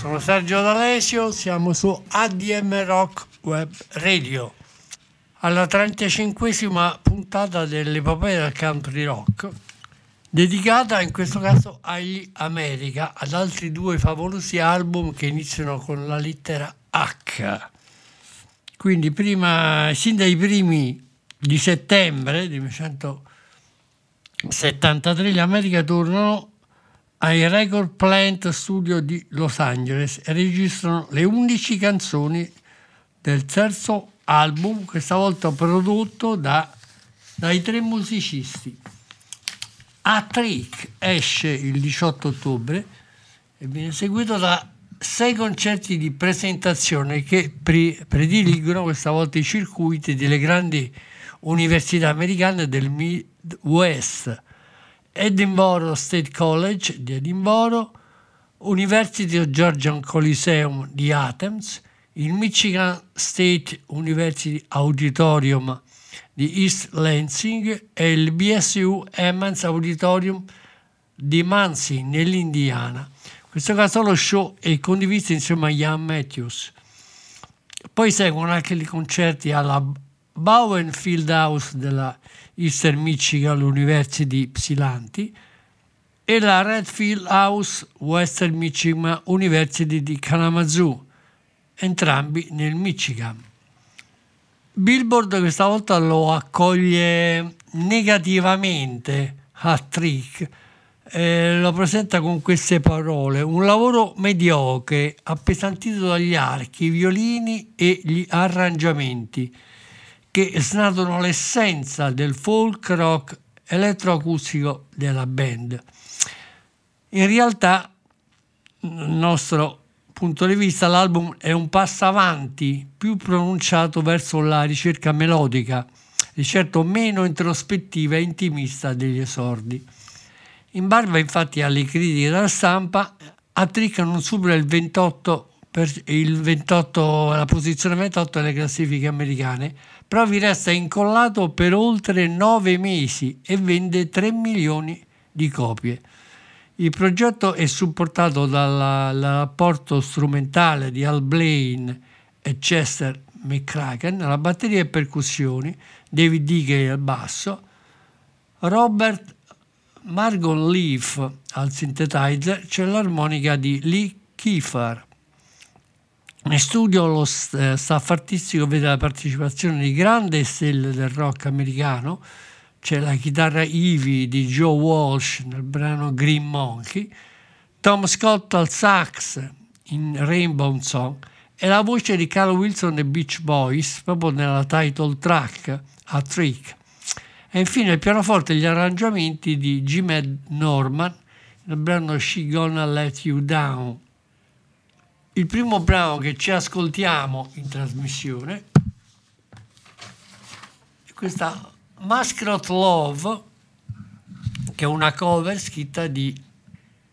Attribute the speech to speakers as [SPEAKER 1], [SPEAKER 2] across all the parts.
[SPEAKER 1] sono Sergio D'Alesio, siamo su ADM Rock Web Radio. Alla 35esima puntata dell'epopea del country rock, dedicata in questo caso agli America, ad altri due favolosi album che iniziano con la lettera H. Quindi prima, sin dai primi di settembre del 1973 gli America tornano ai Record Plant Studio di Los Angeles e registrano le 11 canzoni del terzo album, questa volta prodotto da- dai tre musicisti. A Trick esce il 18 ottobre e viene seguito da sei concerti di presentazione che pre- prediligono questa volta i circuiti delle grandi università americane del Midwest. Edinburgh State College di Edinburgh, University of Georgian Coliseum di Athens, il Michigan State University Auditorium di East Lansing e il BSU Emmons Auditorium di Muncie nell'Indiana. In questo caso lo show è condiviso insieme a Ian Matthews. Poi seguono anche i concerti alla Bowen Field House della Eastern Michigan University Psilanti e la Redfield House Western Michigan University di Kalamazoo, entrambi nel Michigan. Billboard questa volta lo accoglie negativamente a Trick, eh, lo presenta con queste parole, un lavoro mediocre, appesantito dagli archi, i violini e gli arrangiamenti che snaturano l'essenza del folk rock elettroacustico della band. In realtà, dal nostro punto di vista, l'album è un passo avanti più pronunciato verso la ricerca melodica, di certo meno introspettiva e intimista degli esordi. In barba infatti alle critiche della stampa, Attrick non supera il 28, per, il 28 la posizione 28 delle classifiche americane, però vi resta incollato per oltre nove mesi e vende 3 milioni di copie. Il progetto è supportato dal rapporto strumentale di Al Blaine e Chester McCracken alla batteria e percussioni, David Digger al basso, Robert Margon Leaf al synthesizer, c'è l'armonica di Lee Kiefer. In studio lo staff artistico vede la partecipazione di grandi stelle del rock americano, c'è la chitarra Ivy di Joe Walsh nel brano Green Monkey, Tom Scott al sax in Rainbow Song e la voce di Carl Wilson dei Beach Boys proprio nella title track A Trick. E infine il pianoforte e gli arrangiamenti di Jim Ed Norman nel brano She Gonna Let You Down. Il primo brano che ci ascoltiamo in trasmissione è questa Mascot Love, che è una cover scritta di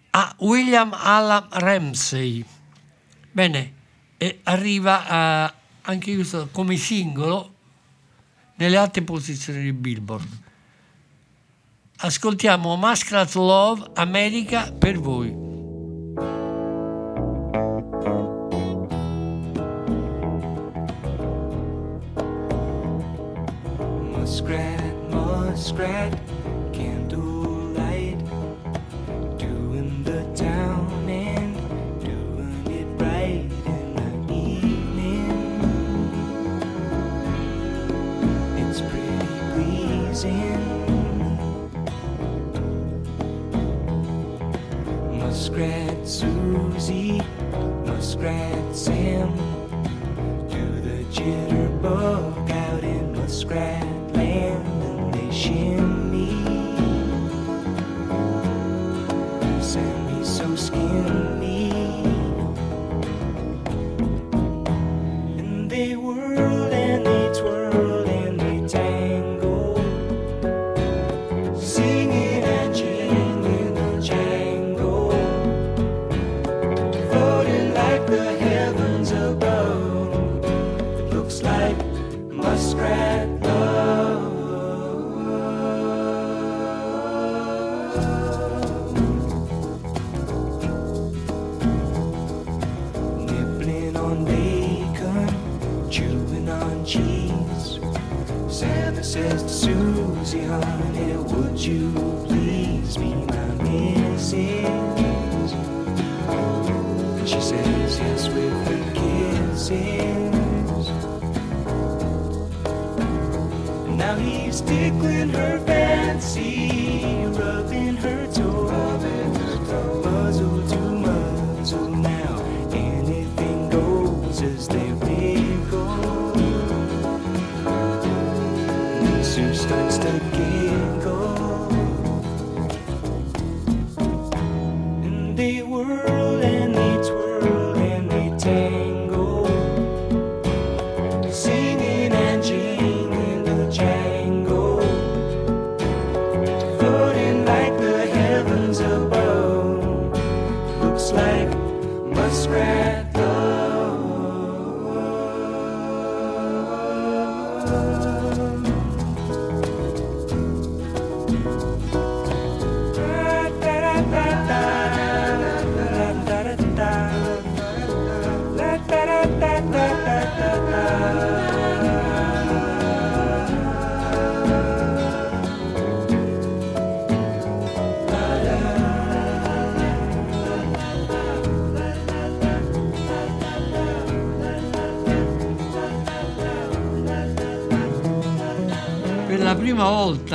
[SPEAKER 1] ah, William Allan Ramsey. Bene, e arriva a anche questo come singolo nelle alte posizioni di Billboard. Ascoltiamo Masquerade Love America per voi.
[SPEAKER 2] Cheese. Santa says to Susie, honey, would you please be my missus? And she says yes with her kisses. And now he's tickling her fancy, rubbing her toes.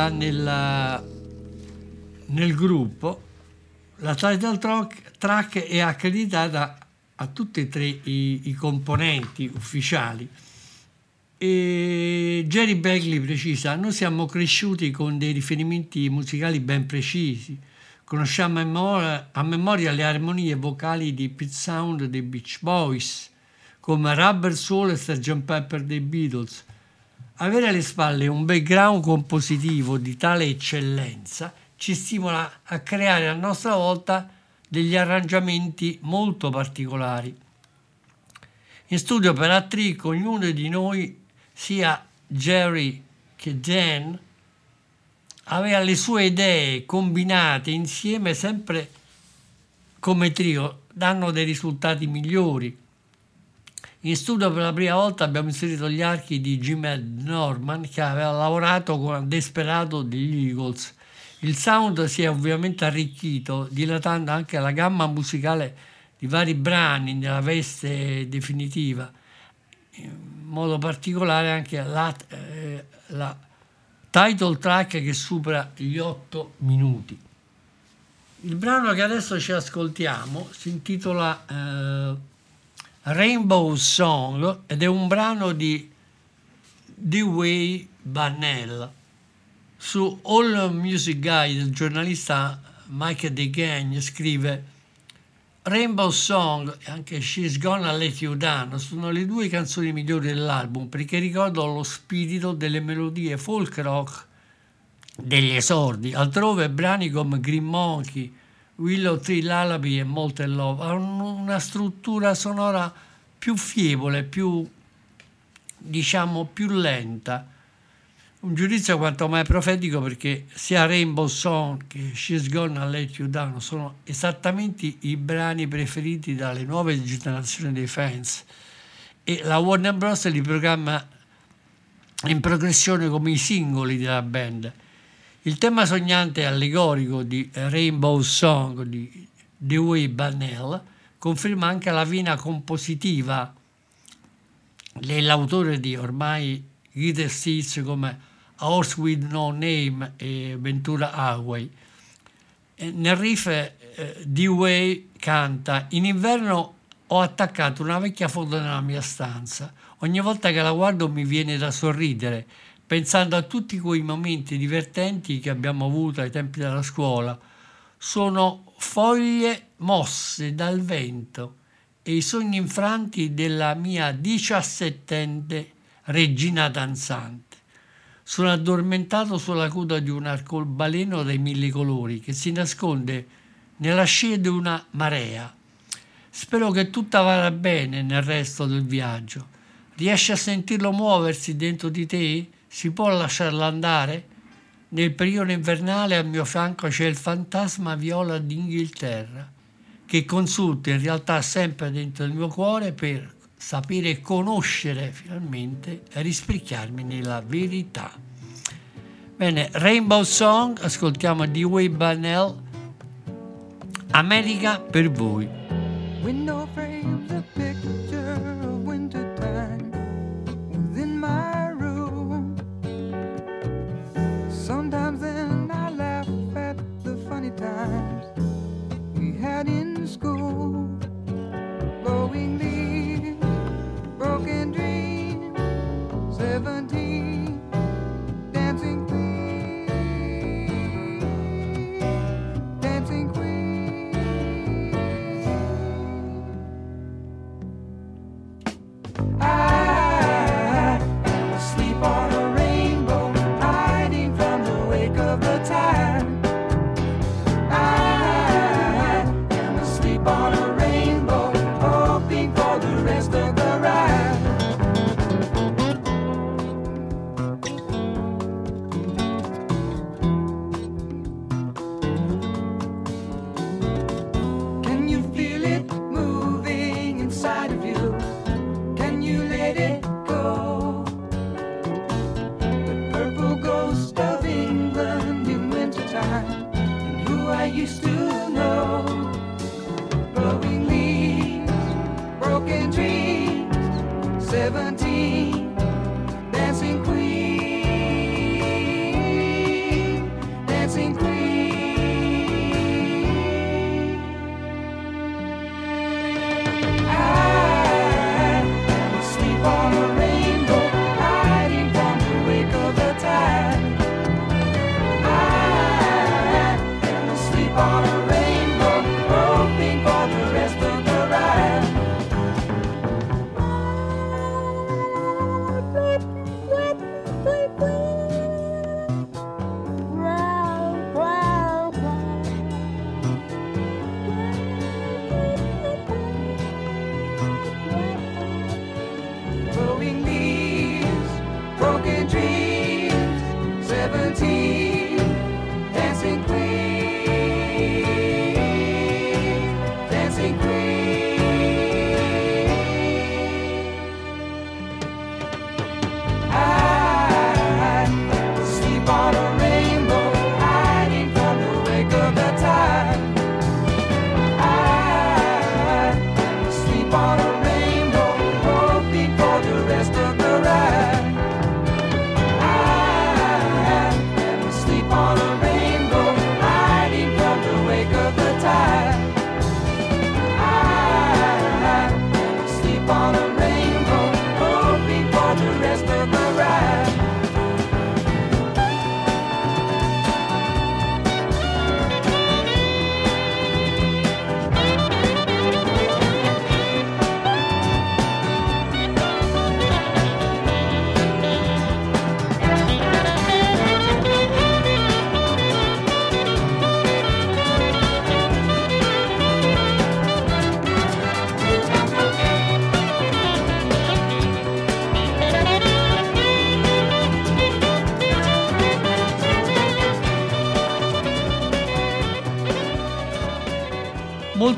[SPEAKER 1] Volta nella- nel gruppo la title track, è accreditata a tutti e tre i, i componenti ufficiali. E Jerry Beckley precisa, noi siamo cresciuti con dei riferimenti musicali ben precisi, conosciamo a memoria, a memoria le armonie vocali di Pete Sound dei Beach Boys, come Rubber Soul e Sgt. Pepper dei Beatles. Avere alle spalle un background compositivo di tale eccellenza ci stimola a creare a nostra volta degli arrangiamenti molto particolari. In studio per Attrick ognuno di noi, sia Jerry che Dan, aveva le sue idee combinate insieme sempre come trio, danno dei risultati migliori. In studio per la prima volta abbiamo inserito gli archi di Jim Norman che aveva lavorato con Desperato degli Eagles. Il sound si è ovviamente arricchito, dilatando anche la gamma musicale di vari brani nella veste definitiva, in modo particolare anche la, eh, la title track che supera gli 8 minuti. Il brano che adesso ci ascoltiamo si intitola eh, Rainbow Song ed è un brano di Dewey Bannell. Su All Music Guide il giornalista Mike DeGagne scrive Rainbow Song e anche She's Gonna Let You Down sono le due canzoni migliori dell'album perché ricordano lo spirito delle melodie folk rock degli esordi. Altrove brani come Green Monkey, Willow Tree Lullaby e Molten Love hanno una struttura sonora più fievole, più diciamo più lenta. Un giudizio quanto mai profetico perché sia Rainbow Song che She's Gonna Let You Down sono esattamente i brani preferiti dalle nuove generazioni dei fans e la Warner Bros. li programma in progressione come i singoli della band. Il tema sognante e allegorico di Rainbow Song di Dewey Bunnell conferma anche la vena compositiva dell'autore di ormai greatest hits come A Horse With No Name e Ventura Highway. E nel riff eh, Dewey canta In inverno ho attaccato una vecchia foto nella mia stanza. Ogni volta che la guardo mi viene da sorridere, pensando a tutti quei momenti divertenti che abbiamo avuto ai tempi della scuola. Sono foglie mosse dal vento e i sogni infranti della mia diciassettenne regina danzante. Sono addormentato sulla coda di un arcobaleno dai mille colori che si nasconde nella scia di una marea. Spero che tutta vada bene nel resto del viaggio. Riesci a sentirlo muoversi dentro di te? Si può lasciarlo andare? Nel periodo invernale al mio fianco c'è il fantasma viola d'Inghilterra che consulta in realtà sempre dentro il mio cuore per sapere conoscere finalmente e rispecchiarmi nella verità. Bene, Rainbow Song, ascoltiamo di Way Bunnell, America per voi.
[SPEAKER 3] Window frames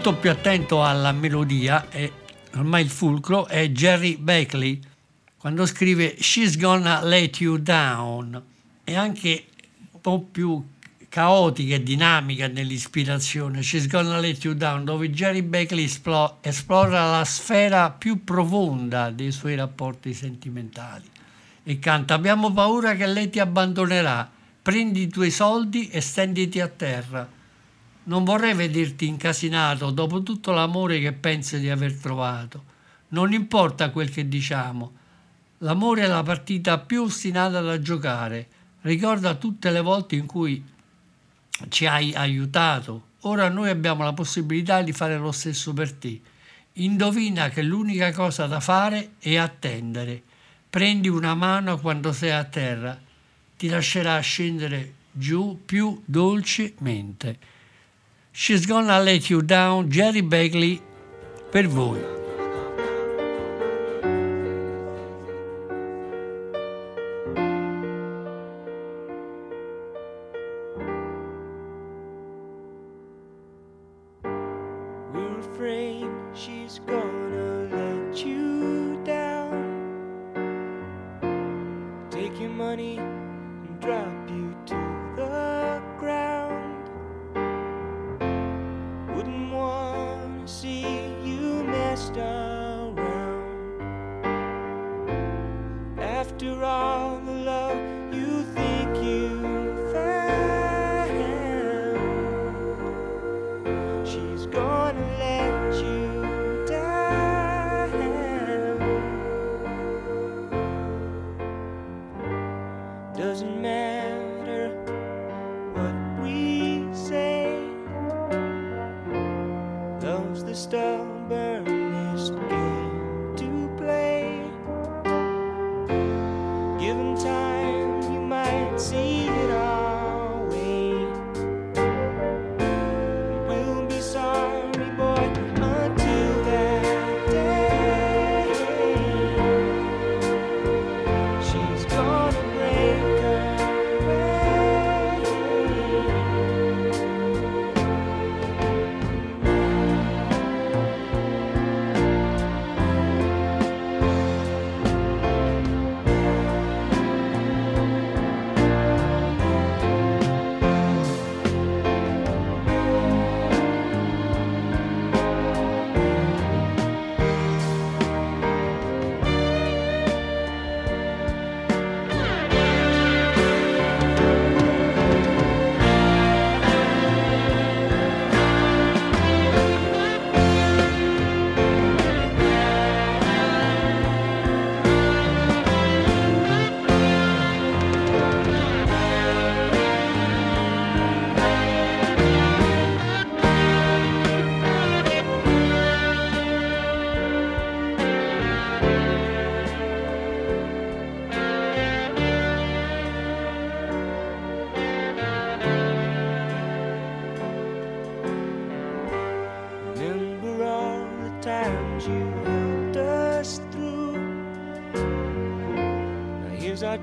[SPEAKER 1] molto più attento alla melodia, e ormai il fulcro, è Jerry Beckley, quando scrive She's Gonna Let You Down. È anche un po' più caotica e dinamica nell'ispirazione. She's Gonna Let You Down, dove Jerry Beckley esplo- esplora la sfera più profonda dei suoi rapporti sentimentali e canta Abbiamo paura che lei ti abbandonerà. Prendi i tuoi soldi e stenditi a terra. Non vorrei vederti incasinato dopo tutto l'amore che pensi di aver trovato. Non importa quel che diciamo. L'amore è la partita più ostinata da giocare. Ricorda tutte le volte in cui ci hai aiutato. Ora noi abbiamo la possibilità di fare lo stesso per te. Indovina che l'unica cosa da fare è attendere. Prendi una mano quando sei a terra, ti lascerà scendere giù più dolcemente. She's gonna let you down, Jerry Bagley, per voi.
[SPEAKER 2] We're afraid she's gonna let you down. Take your money and drop you to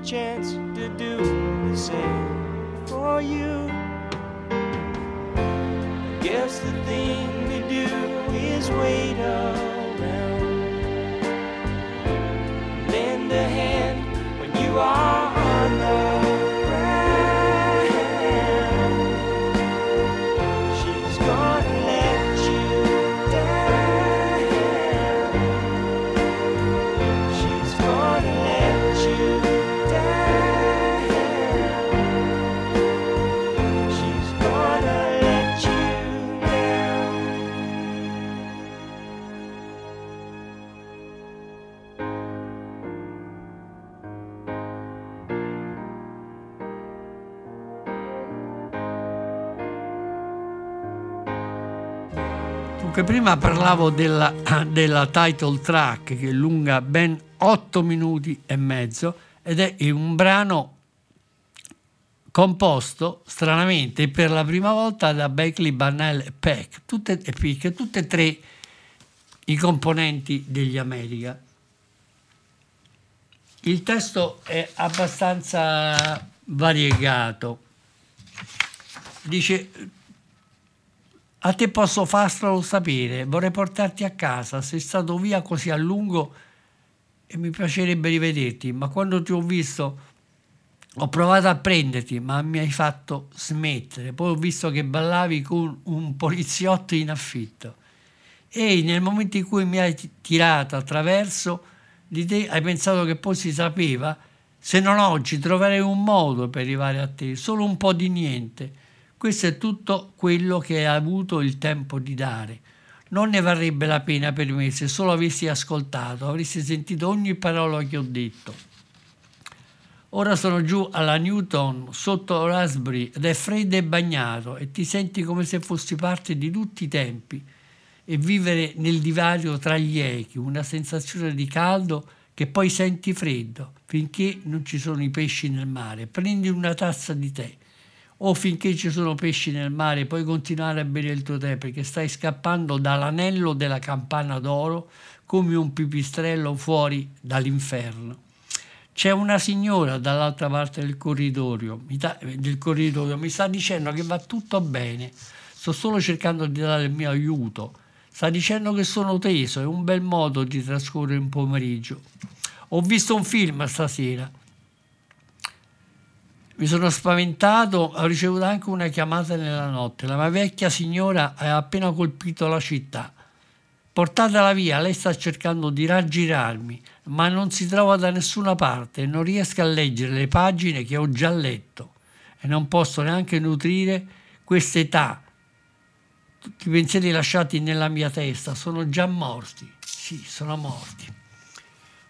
[SPEAKER 1] watching prima parlavo della, della title track che è lunga ben 8 minuti e mezzo ed è un brano composto stranamente per la prima volta da Beckley, Barnell e Peck, tutte, e Peck, tutte e tre i componenti degli America. Il testo è abbastanza variegato. Dice A te posso farlo sapere, vorrei portarti a casa, sei stato via così a lungo e mi piacerebbe rivederti, ma quando ti ho visto ho provato a prenderti, ma mi hai fatto smettere. Poi ho visto che ballavi con un poliziotto in affitto. E nel momento in cui mi hai ti- tirato attraverso di te, hai pensato che poi si sapeva? Se non oggi troverei un modo per arrivare a te, solo un po' di niente. Questo è tutto quello che hai avuto il tempo di dare. Non ne varrebbe la pena per me se solo avessi ascoltato, avresti sentito ogni parola che ho detto. Ora sono giù alla Newton, sotto Raspberry, ed è freddo e bagnato, e ti senti come se fossi parte di tutti i tempi, e vivere nel divario tra gli echi, una sensazione di caldo che poi senti freddo, finché non ci sono i pesci nel mare. Prendi una tazza di tè, o finché ci sono pesci nel mare, puoi continuare a bere il tuo tè, perché stai scappando dall'anello della campana d'oro come un pipistrello fuori dall'inferno. C'è una signora dall'altra parte del corridoio, ta- del corridoio, mi sta dicendo che va tutto bene, sto solo cercando di dare il mio aiuto. Sta dicendo che sono teso, è un bel modo di trascorrere un pomeriggio. Ho visto un film stasera, mi sono spaventato, ho ricevuto anche una chiamata nella notte. La mia vecchia signora ha appena colpito la città. Portatela via, lei sta cercando di raggirarmi, ma non si trova da nessuna parte non riesco a leggere le pagine che ho già letto e non posso neanche nutrire questa età. Tutti i pensieri lasciati nella mia testa sono già morti. Sì, sono morti.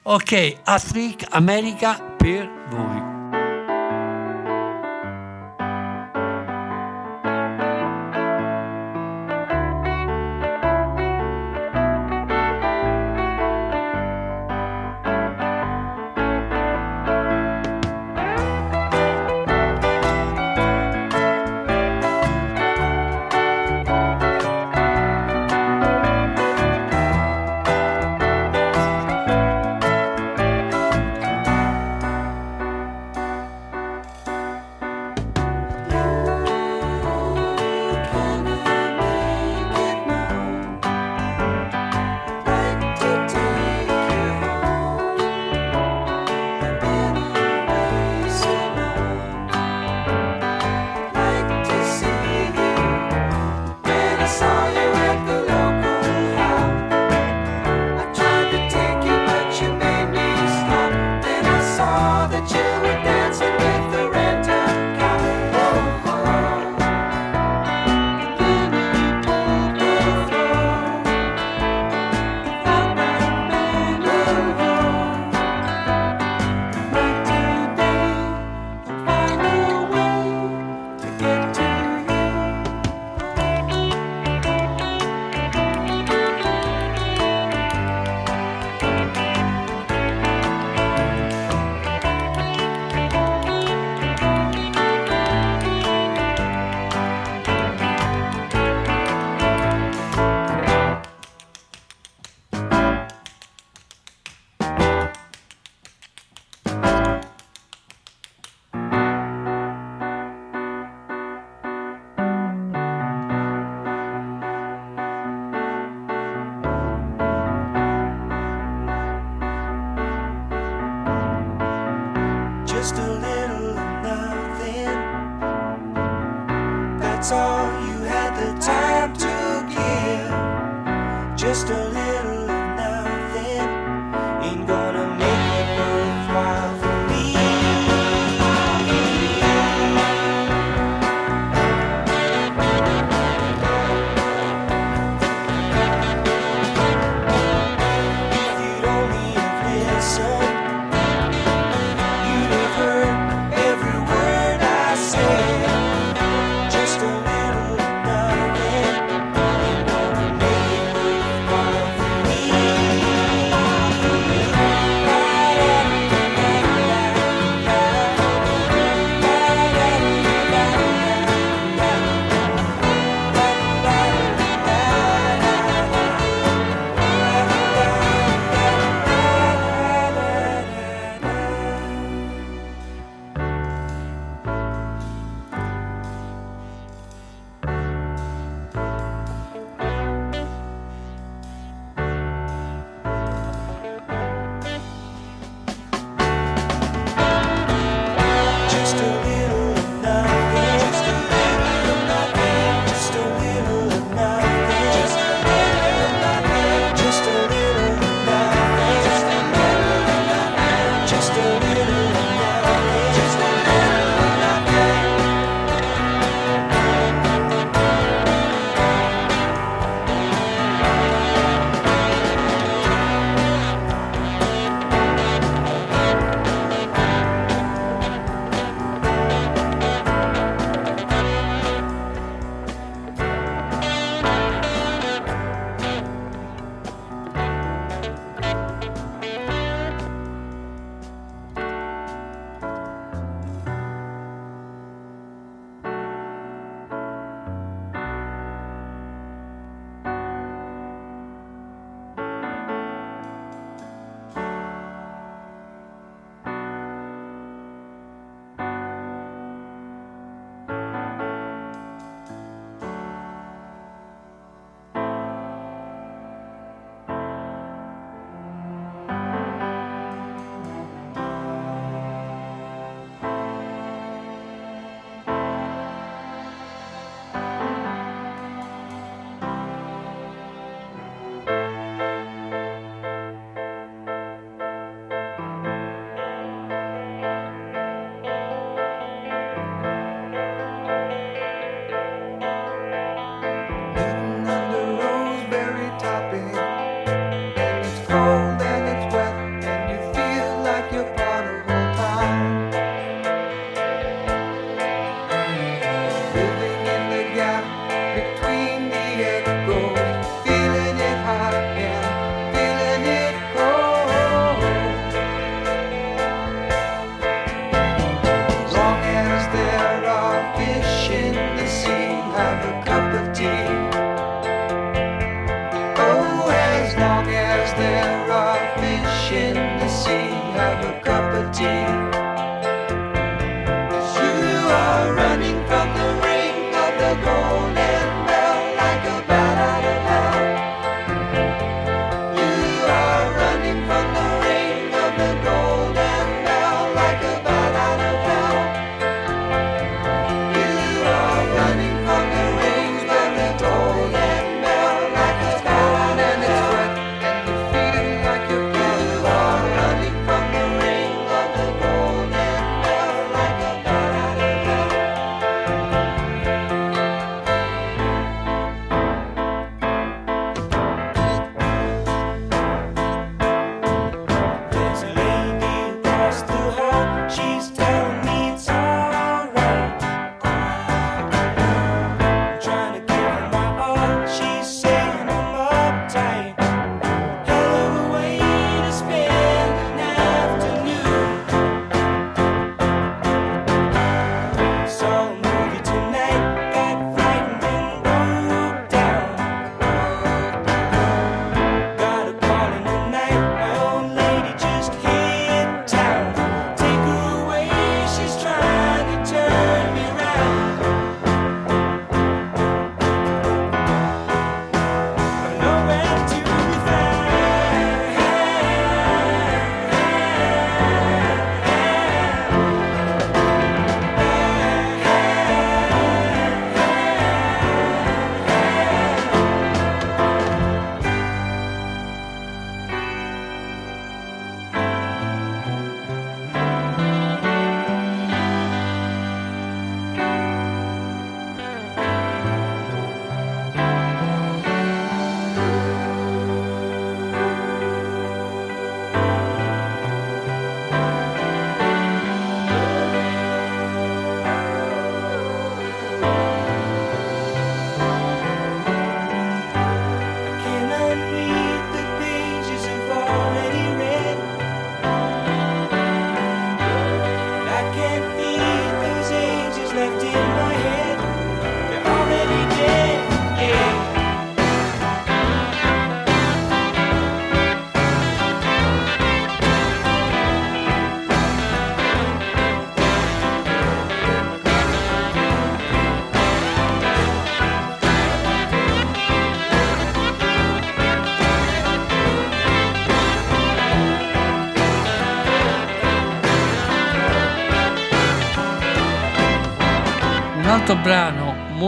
[SPEAKER 1] Ok, Africa, America per voi.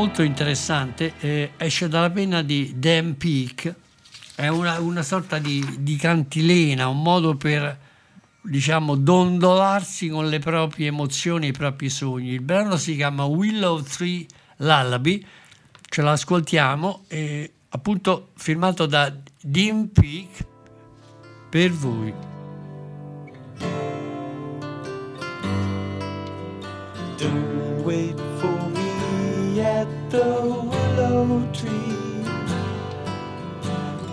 [SPEAKER 1] Molto interessante eh, esce dalla penna di Dan Peake, è una, una sorta di, di cantilena, un modo per diciamo dondolarsi con le proprie emozioni e i propri sogni. Il brano si chiama Willow Tree Lullaby, ce l'ascoltiamo, e appunto firmato da Dan Peake per voi.
[SPEAKER 2] Don't wait at the willow tree.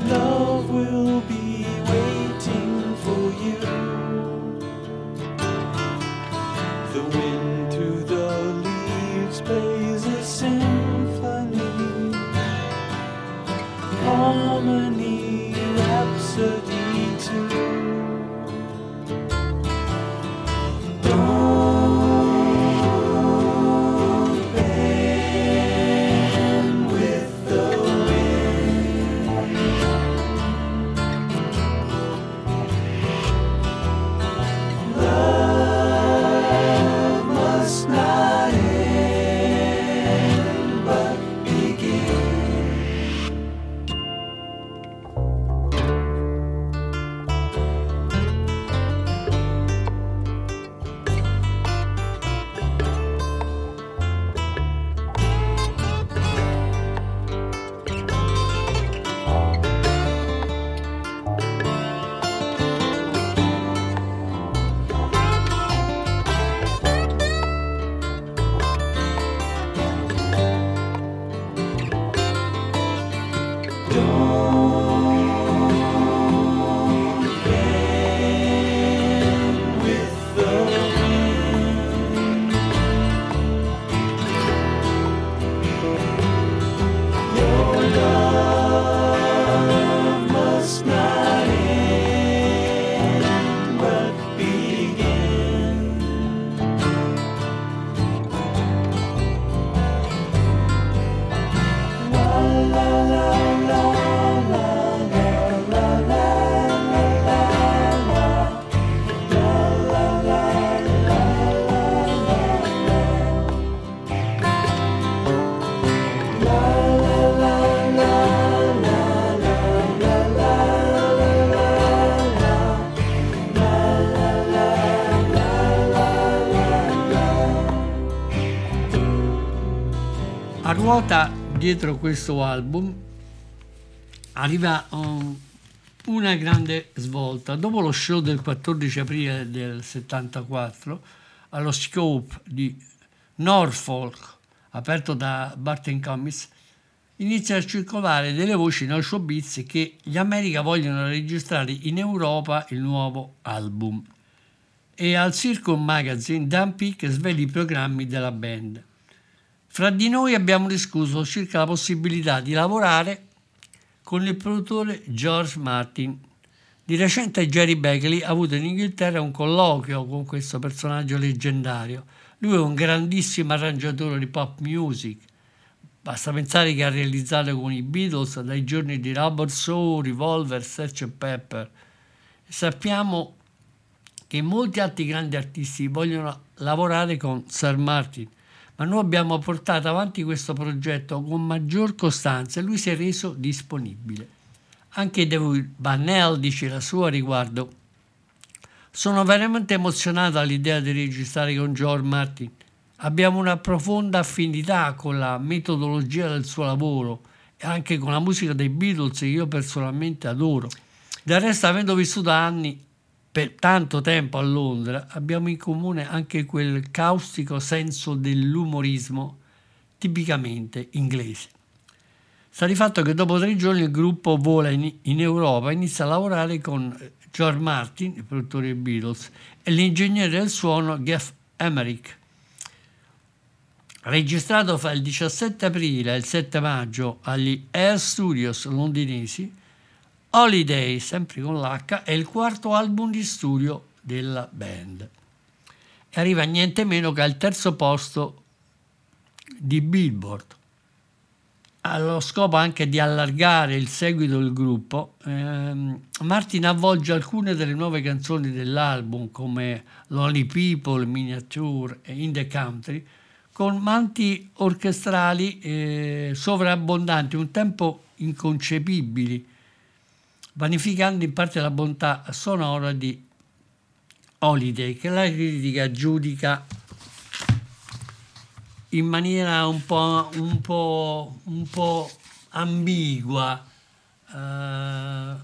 [SPEAKER 2] Love will be
[SPEAKER 1] ruota dietro questo album arriva um, una grande svolta. Dopo lo show del 14 aprile del 74 allo Scope di Norfolk, aperto da Barton Cummings, inizia a circolare delle voci nel showbiz che gli America vogliono registrare in Europa il nuovo album. E al Circle Magazine Dan Peake svela i programmi della band. Fra di noi abbiamo discusso circa la possibilità di lavorare con il produttore George Martin. Di recente Jerry Beckley ha avuto in Inghilterra un colloquio con questo personaggio leggendario. Lui è un grandissimo arrangiatore di pop music. Basta pensare che ha realizzato con i Beatles dai giorni di Rubber Soul, Revolver, Search Pepper. Sappiamo che molti altri grandi artisti vogliono lavorare con Sir Martin, ma noi abbiamo portato avanti questo progetto con maggior costanza e lui si è reso disponibile. Anche David Bannell dice la sua riguardo. Sono veramente emozionato all'idea di registrare con George Martin. Abbiamo una profonda affinità con la metodologia del suo lavoro e anche con la musica dei Beatles che io personalmente adoro. Del resto, avendo vissuto anni per tanto tempo a Londra, abbiamo in comune anche quel caustico senso dell'umorismo tipicamente inglese. Sta di fatto che dopo tre giorni il gruppo vola in, in Europa e inizia a lavorare con George Martin, il produttore dei Beatles, e l'ingegnere del suono Geoff Emerick. registrato fra il 17 aprile e il 7 maggio agli Air Studios londinesi, Holiday, sempre con l'H, è il quarto album di studio della band. E arriva niente meno che al terzo posto di Billboard. Allo scopo anche di allargare il seguito del gruppo, ehm, Martin avvolge alcune delle nuove canzoni dell'album come Lonely People, Miniature e In the Country con manti orchestrali eh, sovrabbondanti, un tempo inconcepibili, vanificando in parte la bontà sonora di Holiday, che la critica giudica in maniera un po', un po', un po ambigua, eh,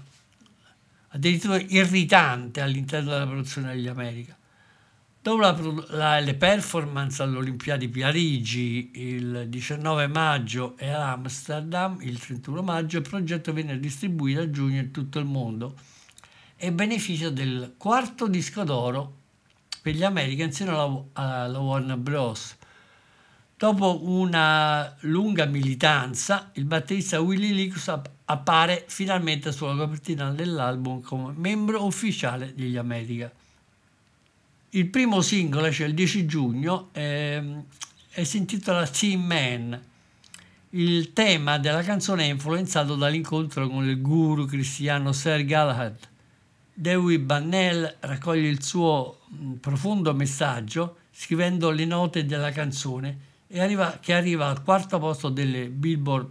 [SPEAKER 1] addirittura irritante all'interno della produzione degli America. Dopo la la- le performance alle Olimpiadi di Parigi il 19 maggio e a Amsterdam il 31 maggio, il progetto venne distribuito a giugno in tutto il mondo e beneficia del quarto disco d'oro per gli America insieme alla, alla Warner Bros. Dopo una lunga militanza, il batterista Willie Licks app- appare finalmente sulla copertina dell'album come membro ufficiale degli America. Il primo singolo esce il 10 giugno ehm, e si intitola Team Man. Il tema della canzone è influenzato dall'incontro con il guru cristiano Sir Galahad. Dewey Bannell raccoglie il suo mh, profondo messaggio scrivendo le note della canzone e arriva- che arriva al quarto posto delle Billboard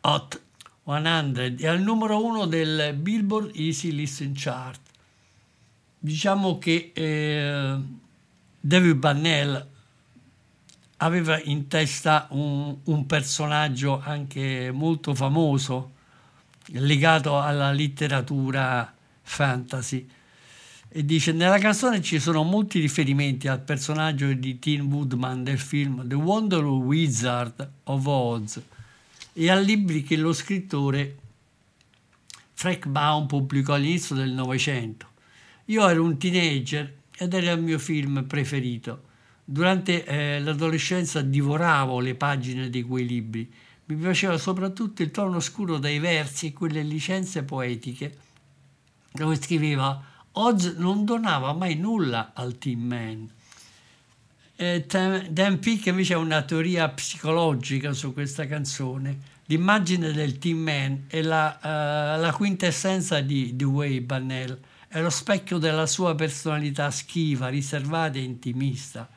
[SPEAKER 1] Hot 100 e al numero uno del Billboard Easy Listen Chart. Diciamo che eh, David Bannell aveva in testa un, un personaggio anche molto famoso legato alla letteratura fantasy e dice nella canzone ci sono molti riferimenti al personaggio di Tim Woodman del film The Wonder Wizard of Oz e a libri che lo scrittore Frank Baum pubblicò all'inizio del Novecento. Io ero un teenager ed era il mio film preferito. Durante eh, l'adolescenza divoravo le pagine di quei libri. Mi piaceva soprattutto il tono scuro dei versi e quelle licenze poetiche dove scriveva Oz non donava mai nulla al Team Man. Dan Peake invece ha una teoria psicologica su questa canzone. L'immagine del Team Man è la, eh, la quintessenza di Dewey Bannell, è lo specchio della sua personalità schiva, riservata e intimista.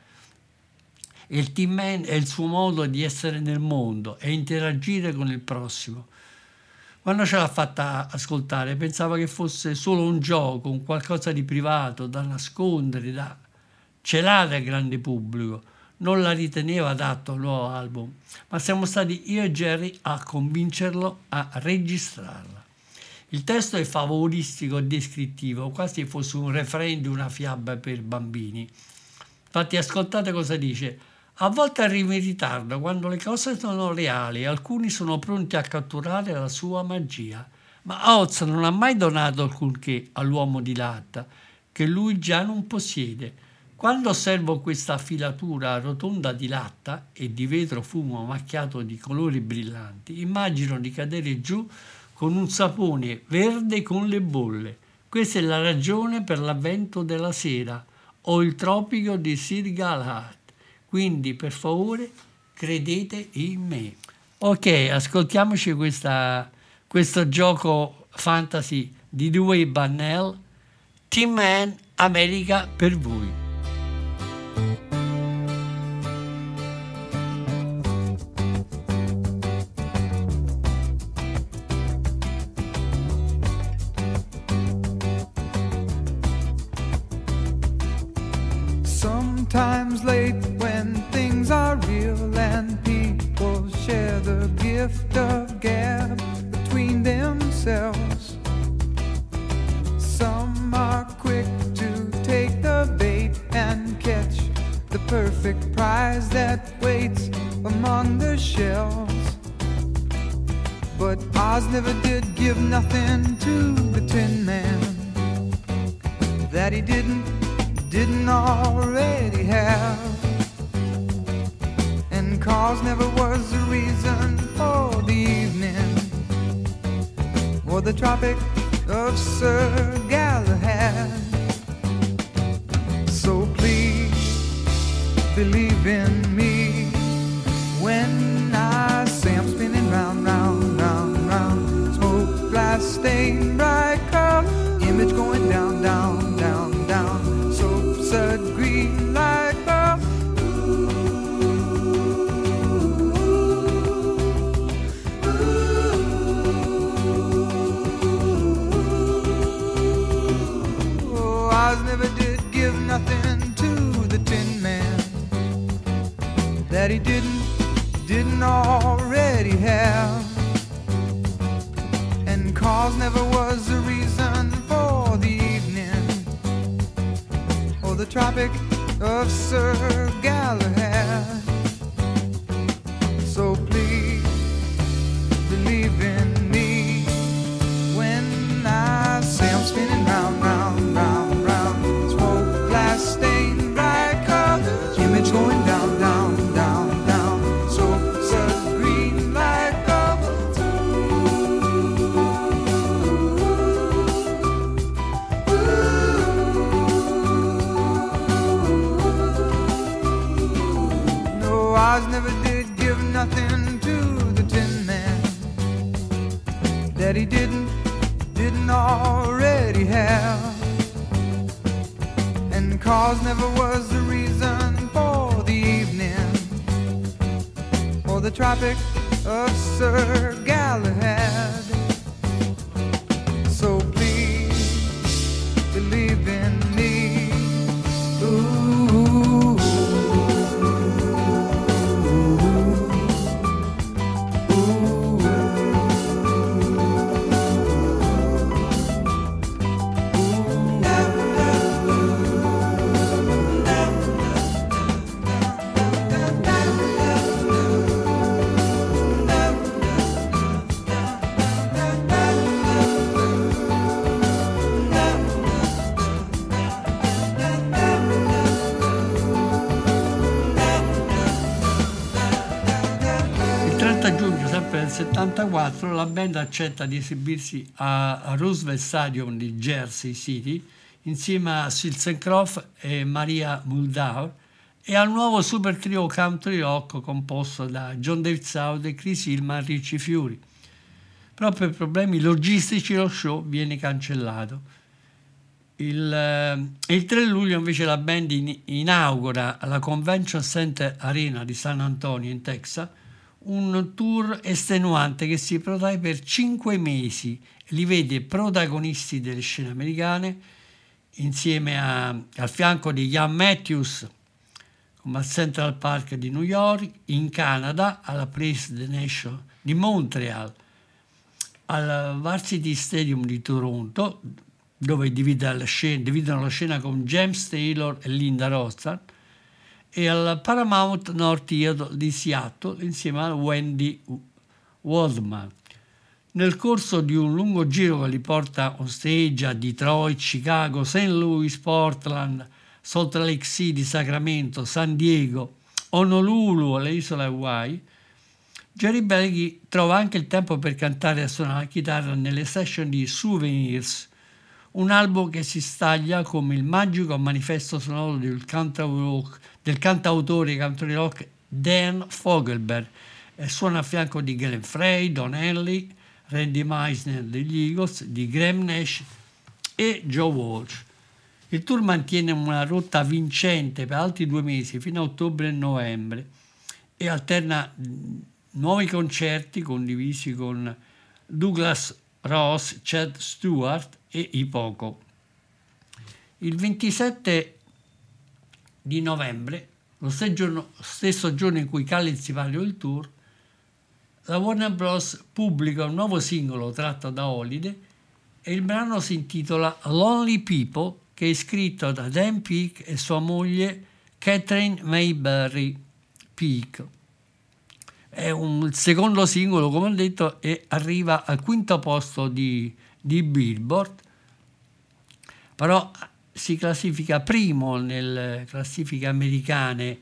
[SPEAKER 1] Il Team Man è il suo modo di essere nel mondo e interagire con il prossimo. Quando ce l'ha fatta ascoltare pensava che fosse solo un gioco, un qualcosa di privato, da nascondere, da celare al grande pubblico. Non la riteneva adatto al nuovo album, ma siamo stati io e Jerry a convincerlo a registrarla. Il testo è favoristico e descrittivo, quasi fosse un refrain di una fiaba per bambini. Infatti ascoltate cosa dice. A volte arriva in ritardo quando le cose sono reali e alcuni sono pronti a catturare la sua magia. Ma Oz non ha mai donato alcunché all'uomo di latta, che lui già non possiede. Quando osservo questa filatura rotonda di latta e di vetro fumo macchiato di colori brillanti, immagino di cadere giù con un sapone verde con le bolle. Questa è la ragione per l'avvento della sera o il tropico di Sir Galahad. Quindi, per favore, credete in me. Ok, ascoltiamoci questa- questo gioco fantasy di Dewey Bannell, Team Man America per voi. been la band accetta di esibirsi a Roosevelt Stadium di Jersey City insieme a Silsen Croft e Maria Muldaur e al nuovo super trio country rock composto da John David South, Chris Hillman e Ricci Fiori. Però per problemi logistici lo show viene cancellato. Il, eh, il 3 luglio invece la band in- inaugura alla Convention Center Arena di San Antonio in Texas un tour estenuante che si protrae per cinque mesi. Li vede protagonisti delle scene americane insieme a- al fianco di Ian Matthews come al Central Park di New York, in Canada alla Place the Nation di Montreal, al Varsity Stadium di Toronto, dove divide la scena- dividono la scena con James Taylor e Linda Ronstadt, e al Paramount North Theatre di Seattle insieme a Wendy Waldman. Nel corso di un lungo giro che li porta on stage a Detroit, Chicago, St. Louis, Portland, Salt Lake City, Sacramento, San Diego, Honolulu, alle isole Hawaii, Jerry Belghi trova anche il tempo per cantare e suonare la chitarra nelle session di Souvenirs, un album che si staglia come il magico manifesto sonoro del, cantaurock- del cantautore country rock Dan Fogelberg e suona a fianco di Glenn Frey, Don Henley, Randy Meisner degli Eagles, di Graham Nash e Joe Walsh. Il tour mantiene una rotta vincente per altri due mesi fino a ottobre e novembre e alterna nuovi concerti condivisi con Douglas Ross, Chad Stewart e i Poco. Il 27 di novembre, lo stesso giorno, in cui Khaled si varia il tour, la Warner Bros. pubblica un nuovo singolo tratto da Holiday e il brano si intitola Lonely People che è scritto da Dan Peake e sua moglie Catherine Mayberry Peake. È un secondo singolo, come ho detto, e arriva al quinto posto di, di Billboard, però si classifica primo nelle classifiche americane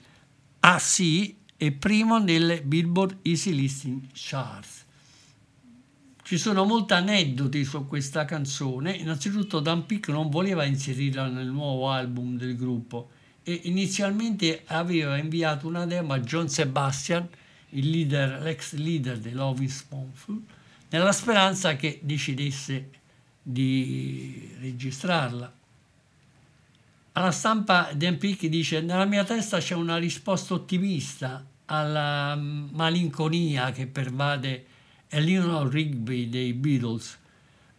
[SPEAKER 1] AC e primo nelle Billboard Easy Listening Charts. Ci sono molti aneddoti su questa canzone. Innanzitutto Dan Peek non voleva inserirla nel nuovo album del gruppo e inizialmente aveva inviato una demo a John Sebastian, leader, l'ex leader dei Loving Spoonful, nella speranza che decidesse di registrarla. Alla stampa Dan Peek dice nella mia testa c'è una risposta ottimista alla malinconia che pervade Eleanor Rigby dei Beatles.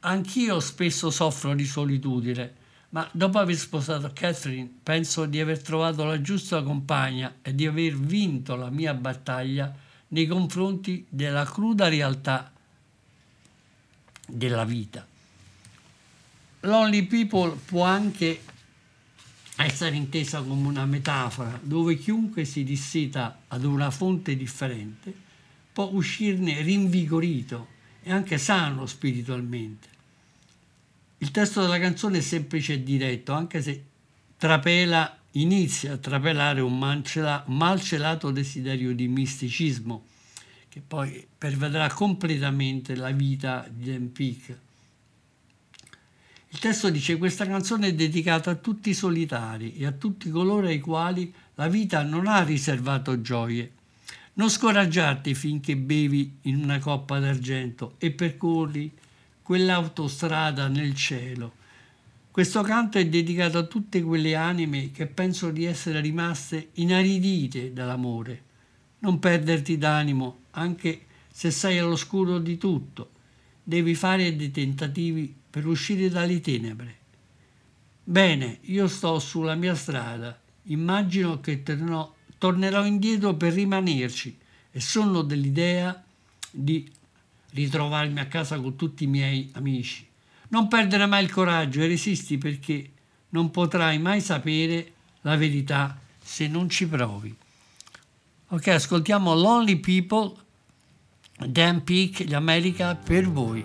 [SPEAKER 1] Anch'io spesso soffro di solitudine, ma dopo aver sposato Catherine penso di aver trovato la giusta compagna e di aver vinto la mia battaglia nei confronti della cruda realtà della vita. Lonely People può anche essere intesa come una metafora dove chiunque si disseta ad una fonte differente può uscirne rinvigorito e anche sano spiritualmente. Il testo della canzone è semplice e diretto, anche se trapela, inizia a trapelare un malcela- malcelato desiderio di misticismo che poi pervederà completamente la vita di Dan Peake. Il testo dice questa canzone è dedicata a tutti i solitari e a tutti coloro ai quali la vita non ha riservato gioie. Non scoraggiarti finché bevi in una coppa d'argento e percorri quell'autostrada nel cielo. Questo canto è dedicato a tutte quelle anime che pensano di essere rimaste inaridite dall'amore. Non perderti d'animo, anche se sei all'oscuro di tutto. Devi fare dei tentativi per uscire dalle tenebre. Bene, io sto sulla mia strada. Immagino che tornerò, tornerò indietro per rimanerci e sono dell'idea di ritrovarmi a casa con tutti i miei amici. Non perdere mai il coraggio e resisti perché non potrai mai sapere la verità se non ci provi. Ok, ascoltiamo Lonely People, Dan Peak, gli America per voi.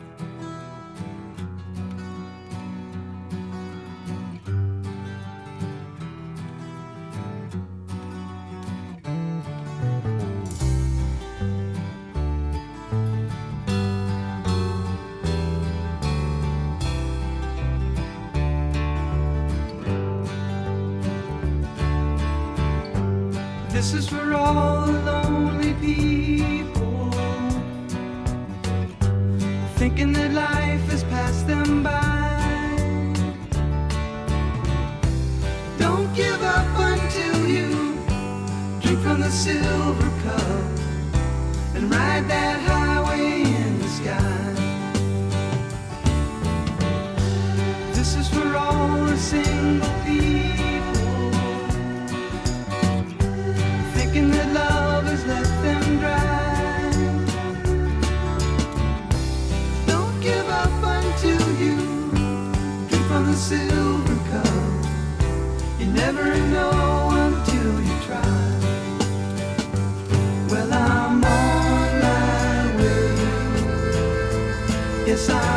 [SPEAKER 1] Side.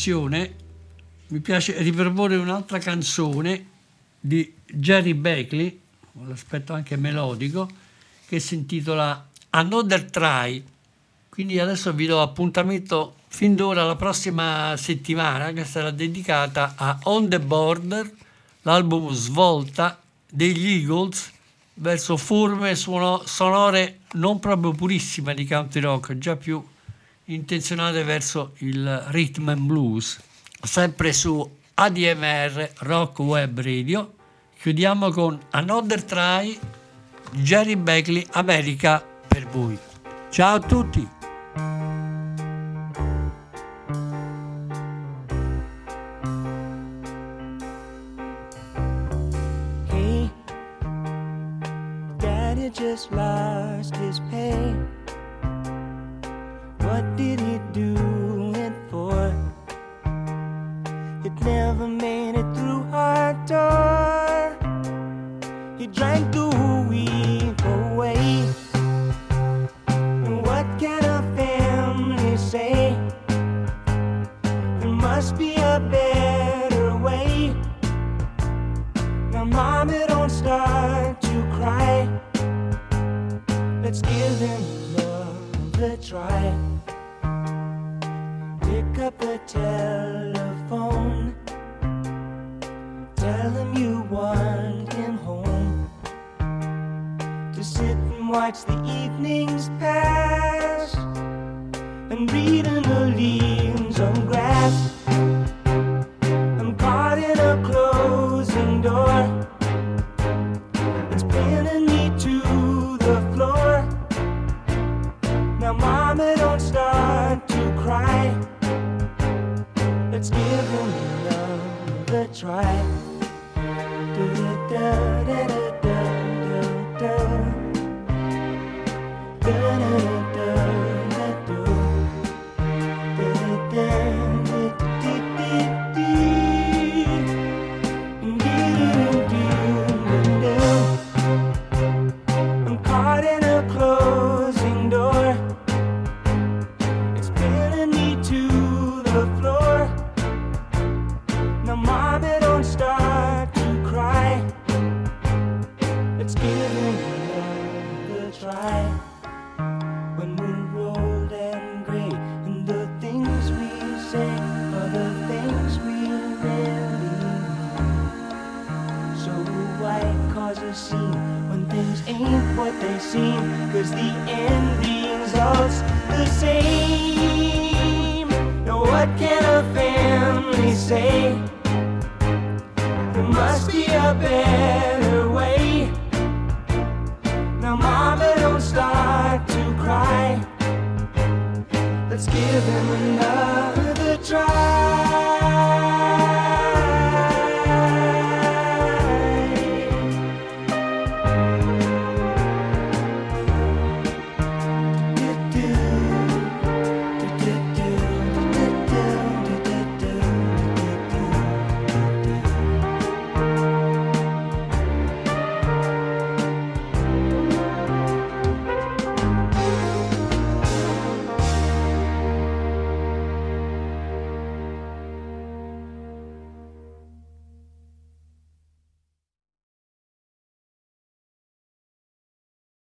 [SPEAKER 1] trasmissione mi piace riproporre un'altra canzone di Jerry Beckley, con l'aspetto anche melodico, che si intitola Another Try. Quindi adesso vi do appuntamento fin d'ora alla prossima settimana che sarà dedicata a On the Border, l'album svolta
[SPEAKER 2] degli Eagles verso forme sonore non proprio purissime di country rock, già più intenzionate verso il rhythm and blues, sempre su ADMR Rock Web Radio. Chiudiamo con Another Try di Jerry Beckley America per voi. Ciao a tutti!